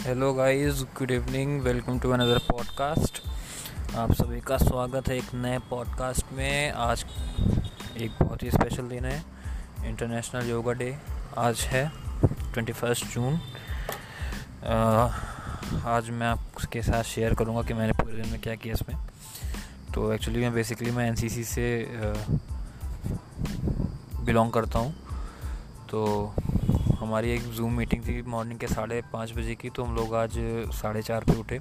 Hello guys good evening welcome to another podcast आप सभी का स्वागत है एक नए पॉडकास्ट में। आज एक बहुत ही स्पेशल दिन है। इंटरनेशनल योगा डे आज है ट्वेंटी फ़र्स्ट जून आज मैं आपके साथ शेयर करूँगा कि मैंने पूरे दिन में क्या किया इसमें। तो एक्चुअली मैं बेसिकली मैं एनसीसी से बिलोंग करता हूँ। तो हमारी एक जूम मीटिंग थी मॉर्निंग के साढ़े पाँच बजे की तो हम लोग आज साढ़े चार पे उठे।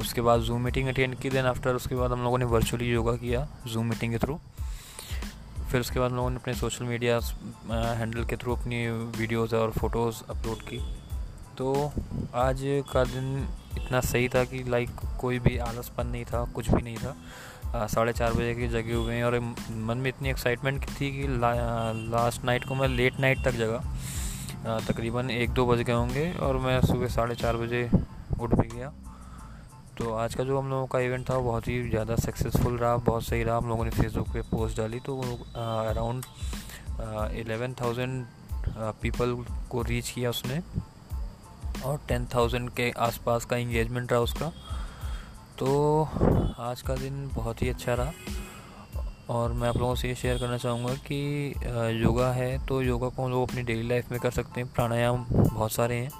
उसके बाद जूम मीटिंग अटेंड की देन आफ्टर उसके बाद हम लोगों ने वर्चुअली योगा किया जूम मीटिंग के थ्रू फिर उसके बाद हम लोगों ने अपने सोशल मीडिया हैंडल के थ्रू अपनी वीडियोज़ और फ़ोटोज़ अपलोड की। तो आज का दिन इतना सही था कि लाइक कोई भी आलसपन नहीं था कुछ भी नहीं था। साढ़े चार बजे के जगे हुए हैं और मन में इतनी एक्साइटमेंट थी कि ला, लास्ट नाइट को मैं लेट नाइट तक जगा। तकरीबन एक दो बज गए होंगे और मैं सुबह साढ़े चार बजे उठ भी गया। तो आज का जो हम लोगों का इवेंट था, वो बहुत ही ज़्यादा सक्सेसफुल रहा, बहुत सही रहा। हम लोगों ने फेसबुक पे पोस्ट डाली तो अराउंड एलेवन थाउज़ेंड पीपल को रीच किया उसने और टेन थाउज़ेंड के आसपास का इंगेजमेंट रहा उसका। तो आज का दिन बहुत ही अच्छा रहा। और मैं आप लोगों से ये शेयर करना चाहूँगा कि योगा है तो योगा को हम लोग अपनी डेली लाइफ में कर सकते हैं। प्राणायाम बहुत सारे हैं।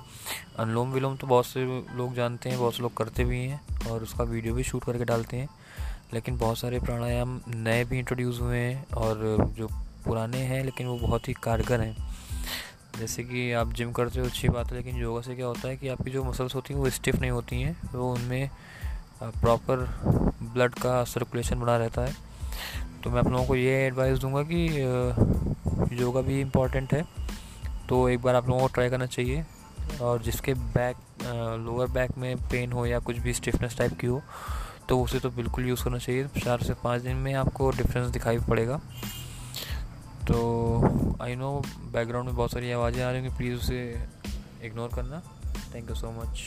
अनुलोम विलोम तो बहुत से लोग जानते हैं, बहुत से लोग करते भी हैं और उसका वीडियो भी शूट करके डालते हैं। लेकिन बहुत सारे प्राणायाम नए भी इंट्रोड्यूस हुए हैं और जो पुराने हैं लेकिन वो बहुत ही कारगर हैं। जैसे कि आप जिम करते हो, अच्छी बात है, लेकिन योगा से क्या होता है कि आपकी जो मसल्स होती हैं वो स्टिफ नहीं होती हैं, वो उनमें प्रॉपर ब्लड का सर्कुलेशन बना रहता है। तो मैं आप लोगों को ये एडवाइस दूँगा कि योगा भी इंपॉर्टेंट है। तो एक बार आप लोगों को ट्राई करना चाहिए। और जिसके बैक लोअर बैक में पेन हो या कुछ भी स्टिफनेस टाइप की हो तो उसे तो बिल्कुल यूज़ करना चाहिए। चार से पाँच दिन में आपको डिफरेंस दिखाई पड़ेगा। तो आई नो बैकग्राउंड में बहुत सारी आवाज़ें आ रही होंगी। प्लीज़ उसे इग्नोर करना। Thank you so much